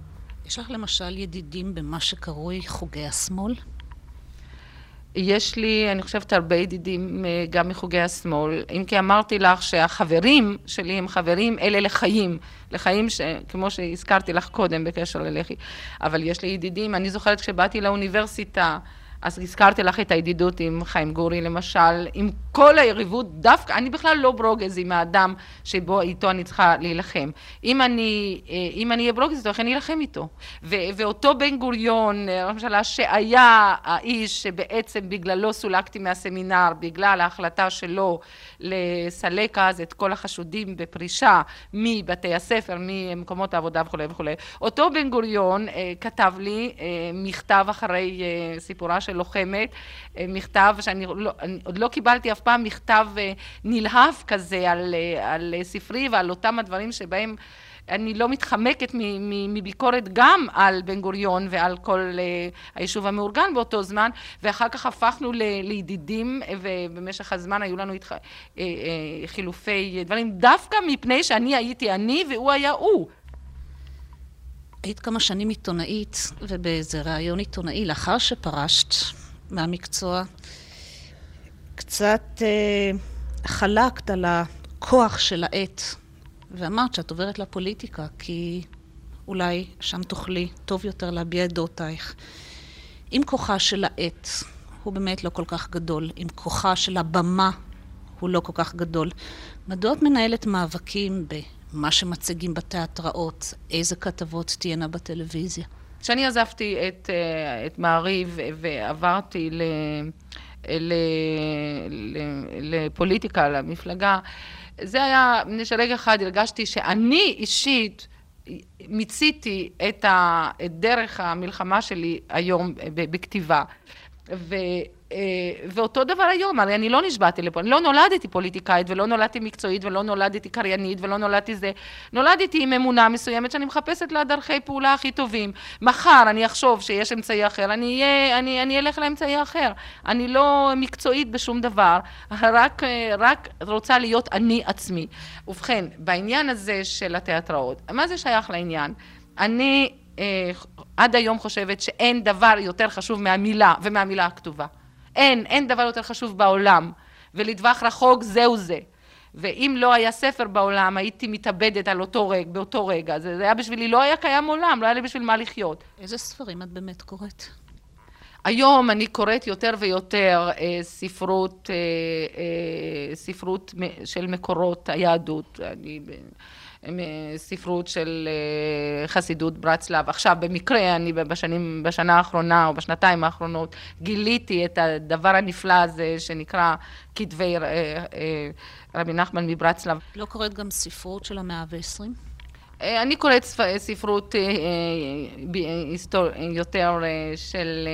יש לך למשל ידידים במה שקרוי חוגי השמאל? יש לי, אני חושבת, הרבה ידידים אה, גם מחוגי השמאל, אם כי אמרתי לך שהחברים שלי הם חברים אלה לחיים, לחיים ש... כמו שהזכרתי לך קודם בקשר ללח"י, אבל יש לי ידידים, אני זוכרת כשבאתי לאוניברסיטה אז הזכרתי לך את הידידות עם חיים גורי למשל, עם כל היריבות, דווקא, אני בכלל לא ברוגז עם האדם שבו איתו אני צריכה להילחם. אם אני, אה, אם אני אהיה ברוגז איתו, איך אני אלחם איתו? ו, ואותו בן גוריון, אה, ראש הממשלה, שהיה האיש שבעצם בגללו סולקתי מהסמינר, בגלל ההחלטה שלו לסלק אז את כל החשודים בפרישה מבתי הספר, ממקומות העבודה וכולי וכולי. אותו בן גוריון אה, כתב לי מכתב אחרי סיפורה של לוחמת, אה, מכתב שאני לא, עוד לא קיבלתי אף פעם מכתב אה, נלהב כזה על, אה, על ספרי ועל אותם הדברים שבהם אני לא מתחמקת מביקורת גם על בן גוריון ועל כל היישוב המאורגן באותו זמן, ואחר כך הפכנו לידידים, ובמשך הזמן היו לנו חילופי דברים, דווקא מפני שאני הייתי אני והוא היה הוא. היית כמה שנים עיתונאית, ובאיזה ראיון עיתונאי, לאחר שפרשת מהמקצוע, קצת אה, חלקת על הכוח של העת, ואמרת שאת עוברת לפוליטיקה, כי אולי שם תוכלי טוב יותר להביע את דעותייך. אם כוחה של העת הוא באמת לא כל כך גדול, אם כוחה של הבמה הוא לא כל כך גדול. מדוע את מנהלת מאבקים במה שמציגים בתיאטראות, איזה כתבות תהיינה בטלוויזיה? כשאני עזבתי את, אה, את מעריב ועברתי ל, ל, ל, לפוליטיקה, למפלגה, זה היה, שרגע אחד הרגשתי שאני אישית מיציתי את, ה, את דרך המלחמה שלי היום בכתיבה. ו, ואותו דבר היום, הרי אני לא נשבעתי לפה, אני לא נולדתי פוליטיקאית ולא נולדתי מקצועית ולא נולדתי קריינית ולא נולדתי זה, נולדתי עם אמונה מסוימת שאני מחפשת לה דרכי פעולה הכי טובים. מחר אני אחשוב שיש אמצעי אחר, אני, אהיה, אני, אני אלך לאמצעי האחר. אני לא מקצועית בשום דבר, רק, רק רוצה להיות אני עצמי. ובכן, בעניין הזה של התיאטראות, מה זה שייך לעניין? אני אה, עד היום חושבת שאין דבר יותר חשוב מהמילה ומהמילה הכתובה. אין, אין דבר יותר חשוב בעולם. ולטווח רחוק זהו זה. ואם לא היה ספר בעולם, הייתי מתאבדת על אותו רגע, באותו רגע. זה, זה היה בשבילי, לא היה קיים עולם, לא היה לי בשביל מה לחיות. איזה ספרים את באמת קוראת? היום אני קוראת יותר ויותר אה, ספרות, אה, אה, ספרות של מקורות היהדות. אני... ספרות של אה, חסידות ברצלב. עכשיו, במקרה, אני בשנים, בשנה האחרונה או בשנתיים האחרונות גיליתי את הדבר הנפלא הזה שנקרא כתבי אה, אה, רבי נחמן מברצלב. לא קוראת גם ספרות של המאה העשרים? אני קוראת ספרות יותר של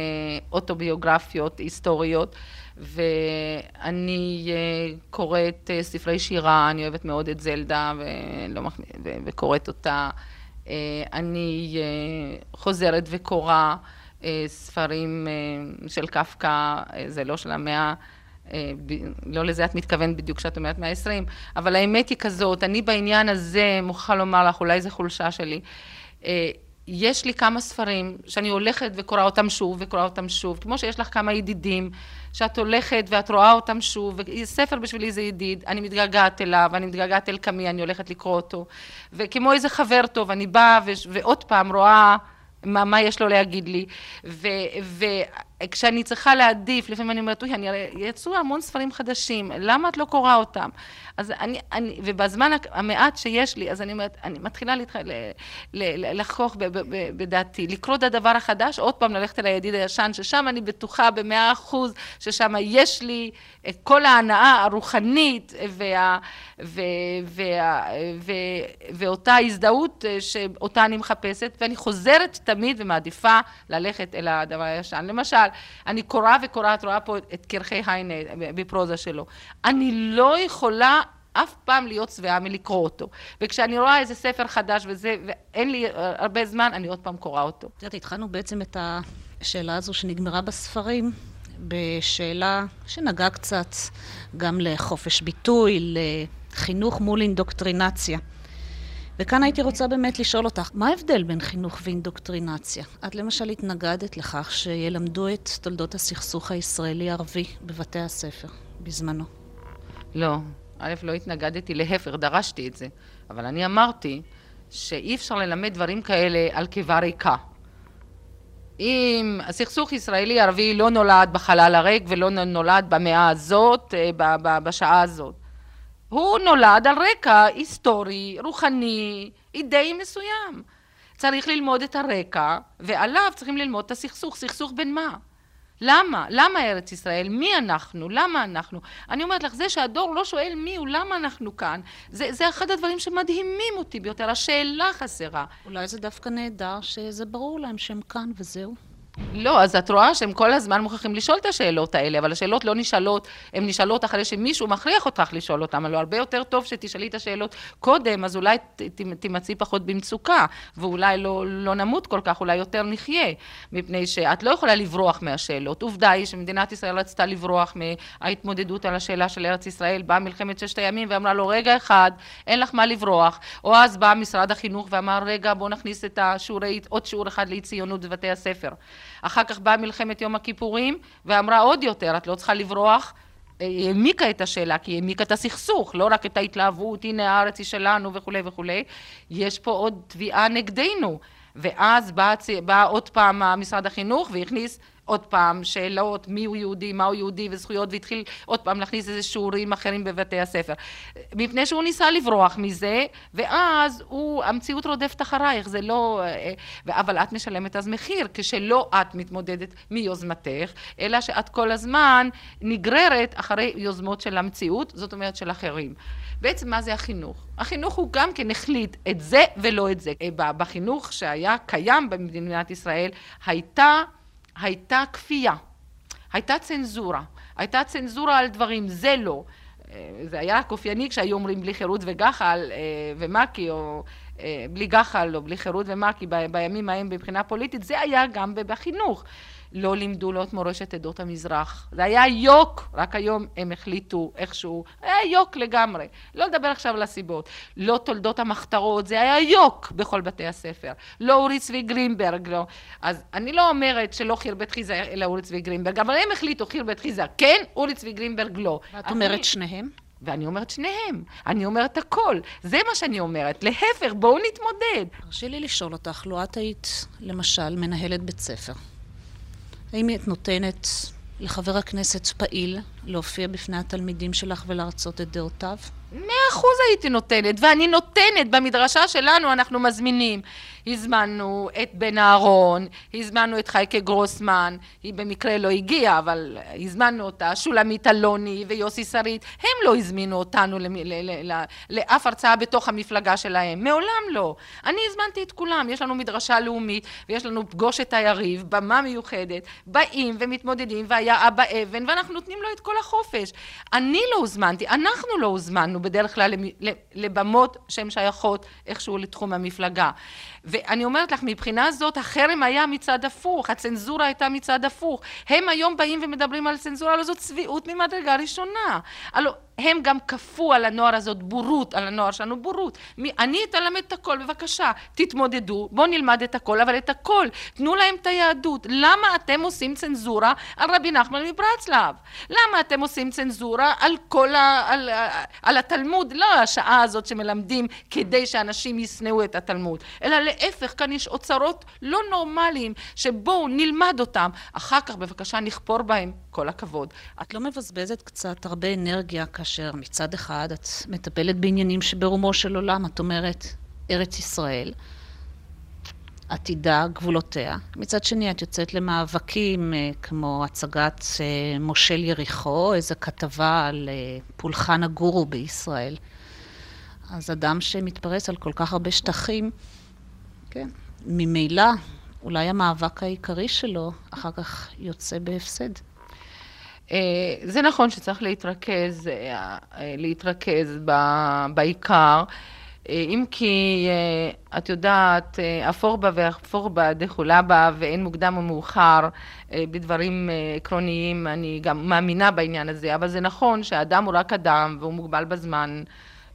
אוטוביוגרפיות היסטוריות. ואני אה, קוראת אה, ספרי שירה, אני אוהבת מאוד את זלדה ולא, וקוראת אותה. אה, אני חוזרת וקוראה ספרים של קפקא, זה לא של המאה, לא לזה את מתכוונת בדיוק כשאת אומרת מאה עשרים, אבל האמת היא כזאת, אני בעניין הזה מוכרחה לומר לך, אולי זו חולשה שלי. יש לי כמה ספרים שאני הולכת וקוראה אותם שוב וקוראה אותם שוב, כמו שיש לך כמה ידידים שאת הולכת ואת רואה אותם שוב, וספר בשבילי זה ידיד, אני מתגעגעת אליו, אני מתגעגעת אל קמי, אני הולכת לקרוא אותו, וכמו איזה חבר טוב, אני באה ועוד פעם רואה מה, מה יש לו להגיד לי, ו, וכשאני צריכה להעדיף, לפעמים אני אומרת, אוי, יצאו המון ספרים חדשים, למה את לא קוראה אותם? אז אני, אני, ובזמן המעט שיש לי, אז אני אומרת, אני מתחילה להתח... ל, ל, לחכוך ב, ב, ב, בדעתי, לקרוא את הדבר החדש, עוד פעם ללכת אל הידיד הישן, ששם אני בטוחה במאה אחוז, ששם יש לי את כל ההנאה הרוחנית וה, ו, וה, ו, ואותה הזדהות שאותה אני מחפשת, ואני חוזרת תמיד ומעדיפה ללכת אל הדבר הישן. למשל, אני קוראה וקוראה, את רואה פה את קרחי היינה בפרוזה שלו. אני לא יכולה אף פעם להיות שבעה מלקרוא אותו. וכשאני רואה איזה ספר חדש וזה, ואין לי הרבה זמן, אני עוד פעם קוראה אותו. את יודעת, התחלנו בעצם את השאלה הזו שנגמרה בספרים, בשאלה שנגעה קצת גם לחופש ביטוי, לחינוך מול אינדוקטרינציה. וכאן הייתי רוצה באמת לשאול אותך, מה ההבדל בין חינוך ואינדוקטרינציה? את למשל התנגדת לכך שילמדו את תולדות הסכסוך הישראלי-ערבי בבתי הספר בזמנו. לא, א', לא התנגדתי, להפך, דרשתי את זה. אבל אני אמרתי שאי אפשר ללמד דברים כאלה על קיבה ריקה. אם הסכסוך ישראלי-ערבי לא נולד בחלל הריק ולא נולד במאה הזאת, אה, בשעה הזאת. הוא נולד על רקע היסטורי, רוחני, אידאי מסוים. צריך ללמוד את הרקע, ועליו צריכים ללמוד את הסכסוך. סכסוך בין מה? למה? למה ארץ ישראל? מי אנחנו? למה אנחנו? אני אומרת לך, זה שהדור לא שואל מי הוא, למה אנחנו כאן, זה, זה אחד הדברים שמדהימים אותי ביותר, השאלה חסרה. אולי זה דווקא נהדר שזה ברור להם שהם כאן וזהו. לא, אז את רואה שהם כל הזמן מוכרחים לשאול את השאלות האלה, אבל השאלות לא נשאלות, הן נשאלות אחרי שמישהו מכריח אותך לשאול אותן, אבל הרבה יותר טוב שתשאלי את השאלות קודם, אז אולי תימצאי פחות במצוקה, ואולי לא, לא נמות כל כך, אולי יותר נחיה, מפני שאת לא יכולה לברוח מהשאלות. עובדה היא שמדינת ישראל רצתה לברוח מההתמודדות על השאלה של ארץ ישראל, באה מלחמת ששת הימים ואמרה לו, רגע אחד, אין לך מה לברוח, או אז בא משרד החינוך ואמר, רגע, בואו נכניס את השיעורי, עוד שיעור אחד לאי ציונות בבתי הספר. אחר כך באה מלחמת יום הכיפורים ואמרה עוד יותר, את לא צריכה לברוח. היא העמיקה את השאלה, כי היא העמיקה את הסכסוך, לא רק את ההתלהבות, הנה הארץ היא שלנו וכולי וכולי, יש פה עוד תביעה נגדנו. ואז בא, בא עוד פעם משרד החינוך והכניס עוד פעם שאלות מי הוא יהודי, מה הוא יהודי וזכויות, והתחיל עוד פעם להכניס איזה שיעורים אחרים בבתי הספר. מפני שהוא ניסה לברוח מזה, ואז הוא, המציאות רודפת אחרייך, זה לא... אבל את משלמת אז מחיר, כשלא את מתמודדת מיוזמתך, אלא שאת כל הזמן נגררת אחרי יוזמות של המציאות, זאת אומרת של אחרים. בעצם מה זה החינוך? החינוך הוא גם כן החליט את זה ולא את זה. בחינוך שהיה קיים במדינת ישראל הייתה, הייתה כפייה, הייתה צנזורה, הייתה צנזורה על דברים, זה לא. אה, זה היה רק אופייני כשהיו אומרים בלי חירות וגחל אה, ומק"י, או בלי גחל או בלי חירות ומק"י בימים ההם מבחינה פוליטית, זה היה גם בחינוך. לא לימדו לו את מורשת עדות המזרח. זה היה יוק, רק היום הם החליטו איכשהו, היה יוק לגמרי. לא לדבר עכשיו על הסיבות. לא תולדות המחתרות, זה היה יוק בכל בתי הספר. לא אורי צבי גרינברג, לא. אז אני לא אומרת שלא חיר בית חיזה אלא אורי צבי גרינברג, אבל הם החליטו חיר בית חיזה כן, אורי צבי גרינברג לא. ואת אומרת שניהם? ואני אומרת שניהם, אני אומרת הכל, זה מה שאני אומרת, להפך, בואו נתמודד. תרשי לי לשאול אותך, לו את היית, למשל, מנהלת בית ספר, האם את נותנת לחבר הכנסת פעיל להופיע בפני התלמידים שלך ולהרצות את דעותיו? מאה אחוז הייתי נותנת, ואני נותנת, במדרשה שלנו אנחנו מזמינים. הזמנו את בן אהרון, הזמנו את חייקה גרוסמן, היא במקרה לא הגיעה, אבל הזמנו אותה, שולמית אלוני ויוסי שריד, הם לא הזמינו אותנו לאף הרצאה בתוך המפלגה שלהם, מעולם לא. אני הזמנתי את כולם, יש לנו מדרשה לאומית ויש לנו פגוש את היריב, במה מיוחדת, באים ומתמודדים והיה אבא אבן ואנחנו נותנים לו את כל החופש. אני לא הוזמנתי, אנחנו לא הוזמנו בדרך כלל לבמות שהן שייכות איכשהו לתחום המפלגה. ואני אומרת לך, מבחינה זאת החרם היה מצד הפוך, הצנזורה הייתה מצד הפוך. הם היום באים ומדברים על צנזורה, לא זאת צביעות ממדרגה ראשונה. הלוא הם גם כפו על הנוער הזאת בורות, על הנוער שלנו בורות. אני אתלמד את הכל, בבקשה, תתמודדו, בואו נלמד את הכל, אבל את הכל, תנו להם את היהדות. למה אתם עושים צנזורה על רבי נחמן מברצלב? למה אתם עושים צנזורה על כל ה... על, על התלמוד? לא השעה הזאת שמלמדים כדי שאנשים ישנאו את התלמוד, אלא להפך, כאן יש אוצרות לא נורמליים, שבואו נלמד אותם, אחר כך בבקשה נכפור בהם. כל הכבוד. את לא מבזבזת קצת הרבה אנרגיה כאשר מצד אחד את מטפלת בעניינים שברומו של עולם, את אומרת, ארץ ישראל, עתידה, גבולותיה. מצד שני, את יוצאת למאבקים אה, כמו הצגת אה, מושל יריחו, איזו כתבה על אה, פולחן הגורו בישראל. אז אדם שמתפרס על כל כך הרבה שטחים, כן, ממילא, אולי המאבק העיקרי שלו אחר כך יוצא בהפסד. אה, זה נכון שצריך להתרכז, אה, אה, להתרכז בעיקר, אם כי את יודעת, אפור בה ואפור בה דחולה בה ואין מוקדם או מאוחר בדברים עקרוניים, אני גם מאמינה בעניין הזה, אבל זה נכון שהאדם הוא רק אדם והוא מוגבל בזמן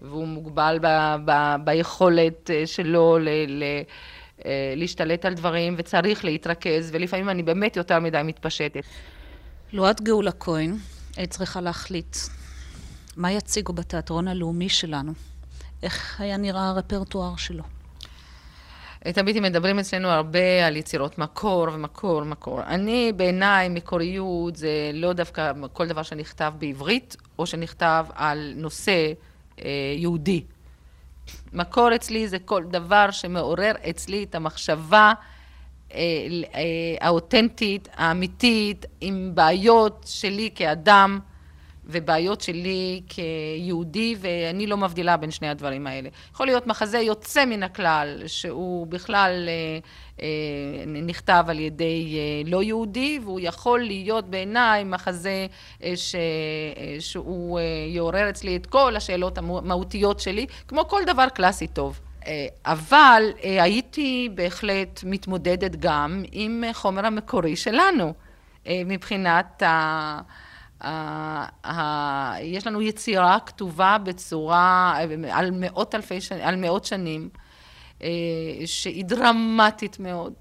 והוא מוגבל ב, ב, ביכולת שלו ל... ל להשתלט על דברים וצריך להתרכז ולפעמים אני באמת יותר מדי מתפשטת. לו את גאולה כהן, היית צריכה להחליט מה יציגו בתיאטרון הלאומי שלנו. איך היה נראה הרפרטואר שלו? תמיד מדברים אצלנו הרבה על יצירות מקור ומקור, מקור. אני, בעיניי, מקוריות זה לא דווקא כל דבר שנכתב בעברית, או שנכתב על נושא אה, יהודי. מקור אצלי זה כל דבר שמעורר אצלי את המחשבה האותנטית, האמיתית, עם בעיות שלי כאדם ובעיות שלי כיהודי, ואני לא מבדילה בין שני הדברים האלה. יכול להיות מחזה יוצא מן הכלל, שהוא בכלל אה, נכתב על ידי לא יהודי, והוא יכול להיות בעיניי מחזה ש... שהוא יעורר אצלי את כל השאלות המהותיות שלי, כמו כל דבר קלאסי טוב. אה, אבל אה, הייתי בהחלט מתמודדת גם עם חומר המקורי שלנו, אה, מבחינת. ה... יש לנו יצירה כתובה בצורה, על מאות אלפי שנים, על מאות שנים, שהיא דרמטית מאוד,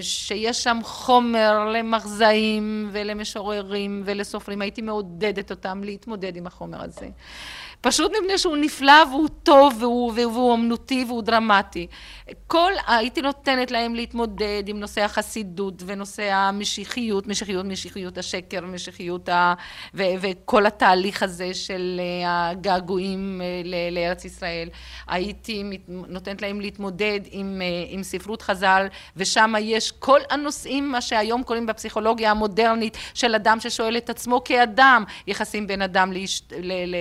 שיש שם חומר למחזאים ולמשוררים ולסופרים, הייתי מעודדת אותם להתמודד עם החומר הזה. פשוט מפני שהוא נפלא והוא טוב והוא, והוא אמנותי והוא דרמטי. כל, הייתי נותנת להם להתמודד עם נושא החסידות ונושא המשיחיות, משיחיות, משיחיות השקר, משיחיות ה... ו, וכל התהליך הזה של אה, הגעגועים אה, לארץ ישראל. הייתי נותנת להם להתמודד עם, אה, עם ספרות חז"ל, ושם יש כל הנושאים, מה שהיום קוראים בפסיכולוגיה המודרנית, של אדם ששואל את עצמו כאדם, יחסים בין אדם לאש,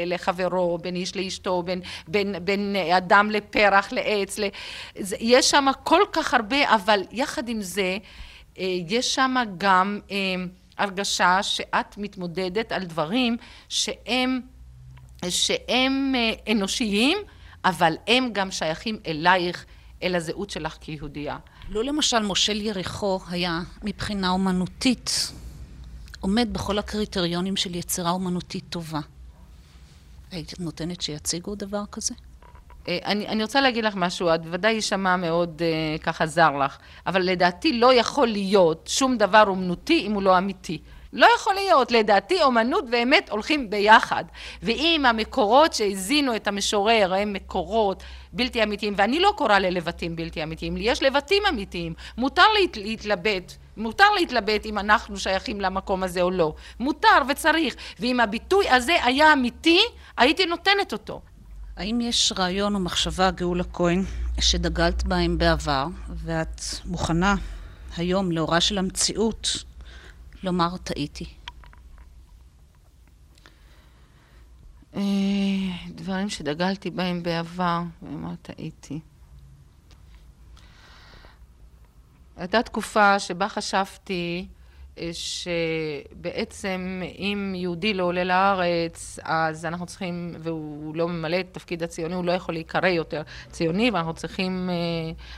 לחברו, בין איש לאשתו, בין, בין, בין אדם לפרח, לעץ. ל... יש שם כל כך הרבה, אבל יחד עם זה, אה, יש שם גם אה, הרגשה שאת מתמודדת על דברים שהם, שהם אה, אנושיים, אבל הם גם שייכים אלייך, אל הזהות שלך כיהודייה. לו למשל מושל יריחו היה מבחינה אומנותית עומד בכל הקריטריונים של יצירה אומנותית טובה. היית נותנת שיציגו דבר כזה? אה, אני, אני רוצה להגיד לך משהו, את ודאי יישמע מאוד uh, ככה זר לך, אבל לדעתי לא יכול להיות שום דבר אומנותי אם הוא לא אמיתי. לא יכול להיות, לדעתי אומנות ואמת הולכים ביחד. ואם המקורות שהזינו את המשורר הם מקורות בלתי אמיתיים, ואני לא קוראה ללבטים בלתי אמיתיים, לי יש לבטים אמיתיים, מותר להת, להתלבט, מותר להתלבט אם אנחנו שייכים למקום הזה או לא, מותר וצריך, ואם הביטוי הזה היה אמיתי, הייתי נותנת אותו. האם יש רעיון או מחשבה, גאולה כהן, שדגלת בהם בעבר, ואת מוכנה היום, לאורה של המציאות, לומר טעיתי? אה, דברים שדגלתי בהם בעבר, ולומר טעיתי. הייתה תקופה שבה חשבתי שבעצם אם יהודי לא עולה לארץ, אז אנחנו צריכים, והוא לא ממלא את תפקיד הציוני, הוא לא יכול להיקרא יותר ציוני, ואנחנו צריכים אה,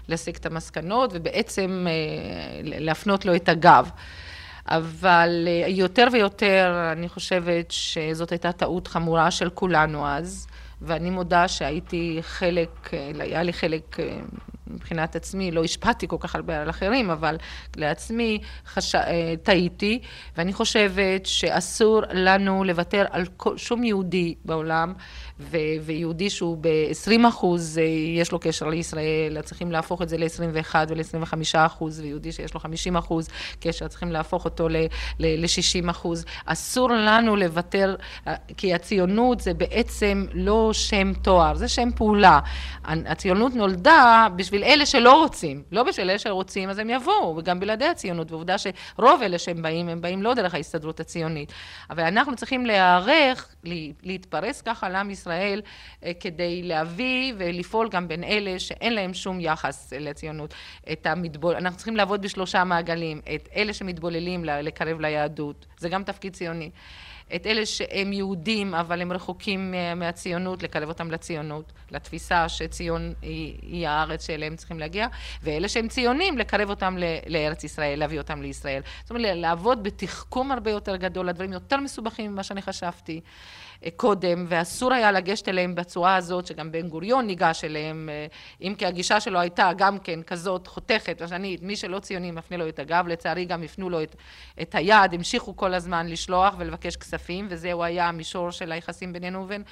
להסיק את המסקנות ובעצם אה, להפנות לו את הגב. אבל אה, יותר ויותר אני חושבת שזאת הייתה טעות חמורה של כולנו אז, ואני מודה שהייתי חלק, היה לי חלק מבחינת עצמי, לא השפעתי כל כך הרבה על אחרים, אבל לעצמי חש... אה, טעיתי, ואני חושבת שאסור לנו לוותר על כל... שום יהודי בעולם, ו... ויהודי שהוא ב-20 אחוז, אה, יש לו קשר לישראל, צריכים להפוך את זה ל-21 ול-25 אחוז, ויהודי שיש לו 50 אחוז קשר, צריכים להפוך אותו ל-60 אחוז. אסור לנו לוותר, אה, כי הציונות זה בעצם לא שם תואר, זה שם פעולה. הציונות נולדה בשביל... בשביל אלה שלא רוצים, לא בשביל אלה שרוצים, אז הם יבואו, וגם בלעדי הציונות, ועובדה שרוב אלה שהם באים, הם באים לא דרך ההסתדרות הציונית. אבל אנחנו צריכים להיערך, להתפרס ככה לעם ישראל, אה, כדי להביא ולפעול גם בין אלה שאין להם שום יחס לציונות. את המתבול... אנחנו צריכים לעבוד בשלושה מעגלים, את אלה שמתבוללים לקרב ליהדות, זה גם תפקיד ציוני. את אלה שהם יהודים אבל הם רחוקים מהציונות, לקרב אותם לציונות, לתפיסה שציון היא, היא הארץ שאליהם צריכים להגיע, ואלה שהם ציונים, לקרב אותם לארץ ישראל, להביא אותם לישראל. זאת אומרת, לעבוד בתחכום הרבה יותר גדול, הדברים יותר מסובכים ממה שאני חשבתי. קודם, ואסור היה לגשת אליהם בצורה הזאת, שגם בן גוריון ניגש אליהם, אה, אם כי הגישה שלו הייתה גם כן כזאת חותכת, ושנית, מי שלא ציוני מפנה לו את הגב, לצערי גם הפנו לו את, את היד, המשיכו כל הזמן לשלוח ולבקש כספים, וזהו היה המישור של היחסים בינינו ובין...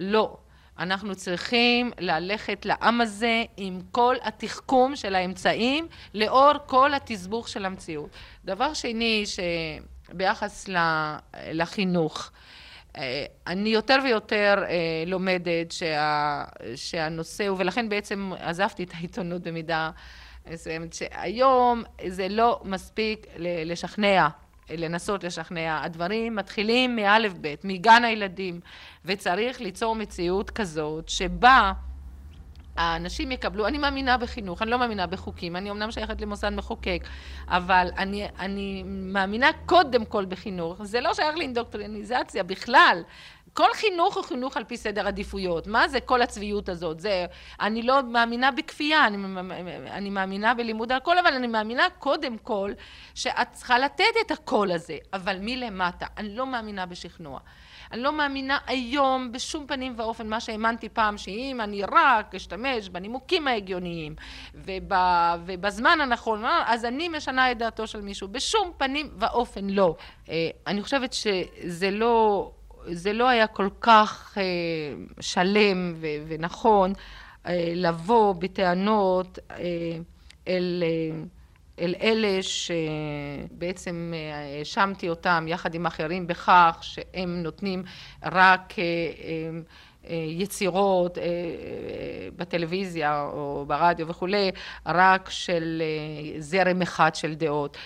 לא. אנחנו צריכים ללכת לעם הזה עם כל התחכום של האמצעים לאור כל התסבוך של המציאות. דבר שני, שביחס לחינוך, אני יותר ויותר אה, לומדת שה, שהנושא הוא, ולכן בעצם עזבתי את העיתונות במידה מסוימת, שהיום זה לא מספיק לשכנע, לנסות לשכנע. הדברים מתחילים מאלף בית, מגן הילדים, וצריך ליצור מציאות כזאת שבה האנשים יקבלו, אני מאמינה בחינוך, אני לא מאמינה בחוקים, אני אמנם שייכת למוסד מחוקק, אבל אני, אני מאמינה קודם כל בחינוך, זה לא שייך לאינדוקטריניזציה בכלל. כל חינוך הוא חינוך על פי סדר עדיפויות. מה זה כל הצביעות הזאת? זה, אני לא מאמינה בכפייה, אני, אני מאמינה בלימוד הכל, אבל אני מאמינה קודם כל שאת צריכה לתת את הקול הזה, אבל מלמטה. אני לא מאמינה בשכנוע. אני לא מאמינה היום בשום פנים ואופן מה שהאמנתי פעם, שאם אני רק אשתמש בנימוקים ההגיוניים ובזמן הנכון, אז אני משנה את דעתו של מישהו. בשום פנים ואופן לא. אה, אני חושבת שזה לא... זה לא היה כל כך שלם ונכון לבוא בטענות אל... אל אלה שבעצם האשמתי אותם יחד עם אחרים בכך שהם נותנים רק יצירות בטלוויזיה או ברדיו וכולי, רק של זרם אחד של דעות.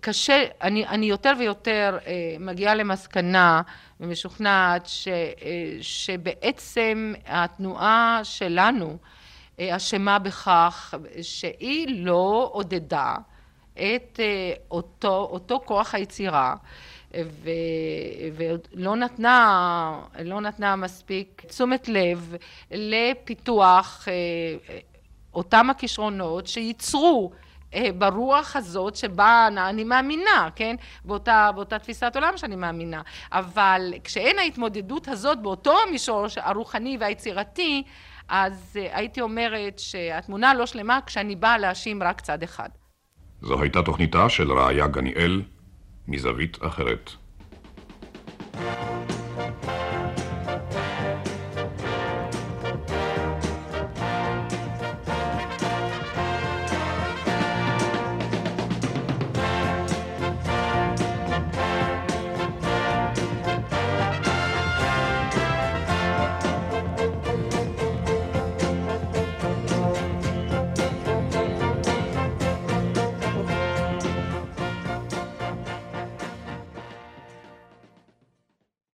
קשה, אני, אני יותר ויותר מגיעה למסקנה ומשוכנעת ש, שבעצם התנועה שלנו אשמה בכך שהיא לא עודדה את אותו, אותו כוח היצירה ו, ולא נתנה, לא נתנה מספיק תשומת לב לפיתוח אותם הכישרונות שייצרו ברוח הזאת שבה אני מאמינה, כן? באותה, באותה תפיסת עולם שאני מאמינה. אבל כשאין ההתמודדות הזאת באותו מישור הרוחני והיצירתי, אז הייתי אומרת שהתמונה לא שלמה כשאני באה להאשים רק צד אחד. זו הייתה תוכניתה של ראיה גניאל מזווית אחרת.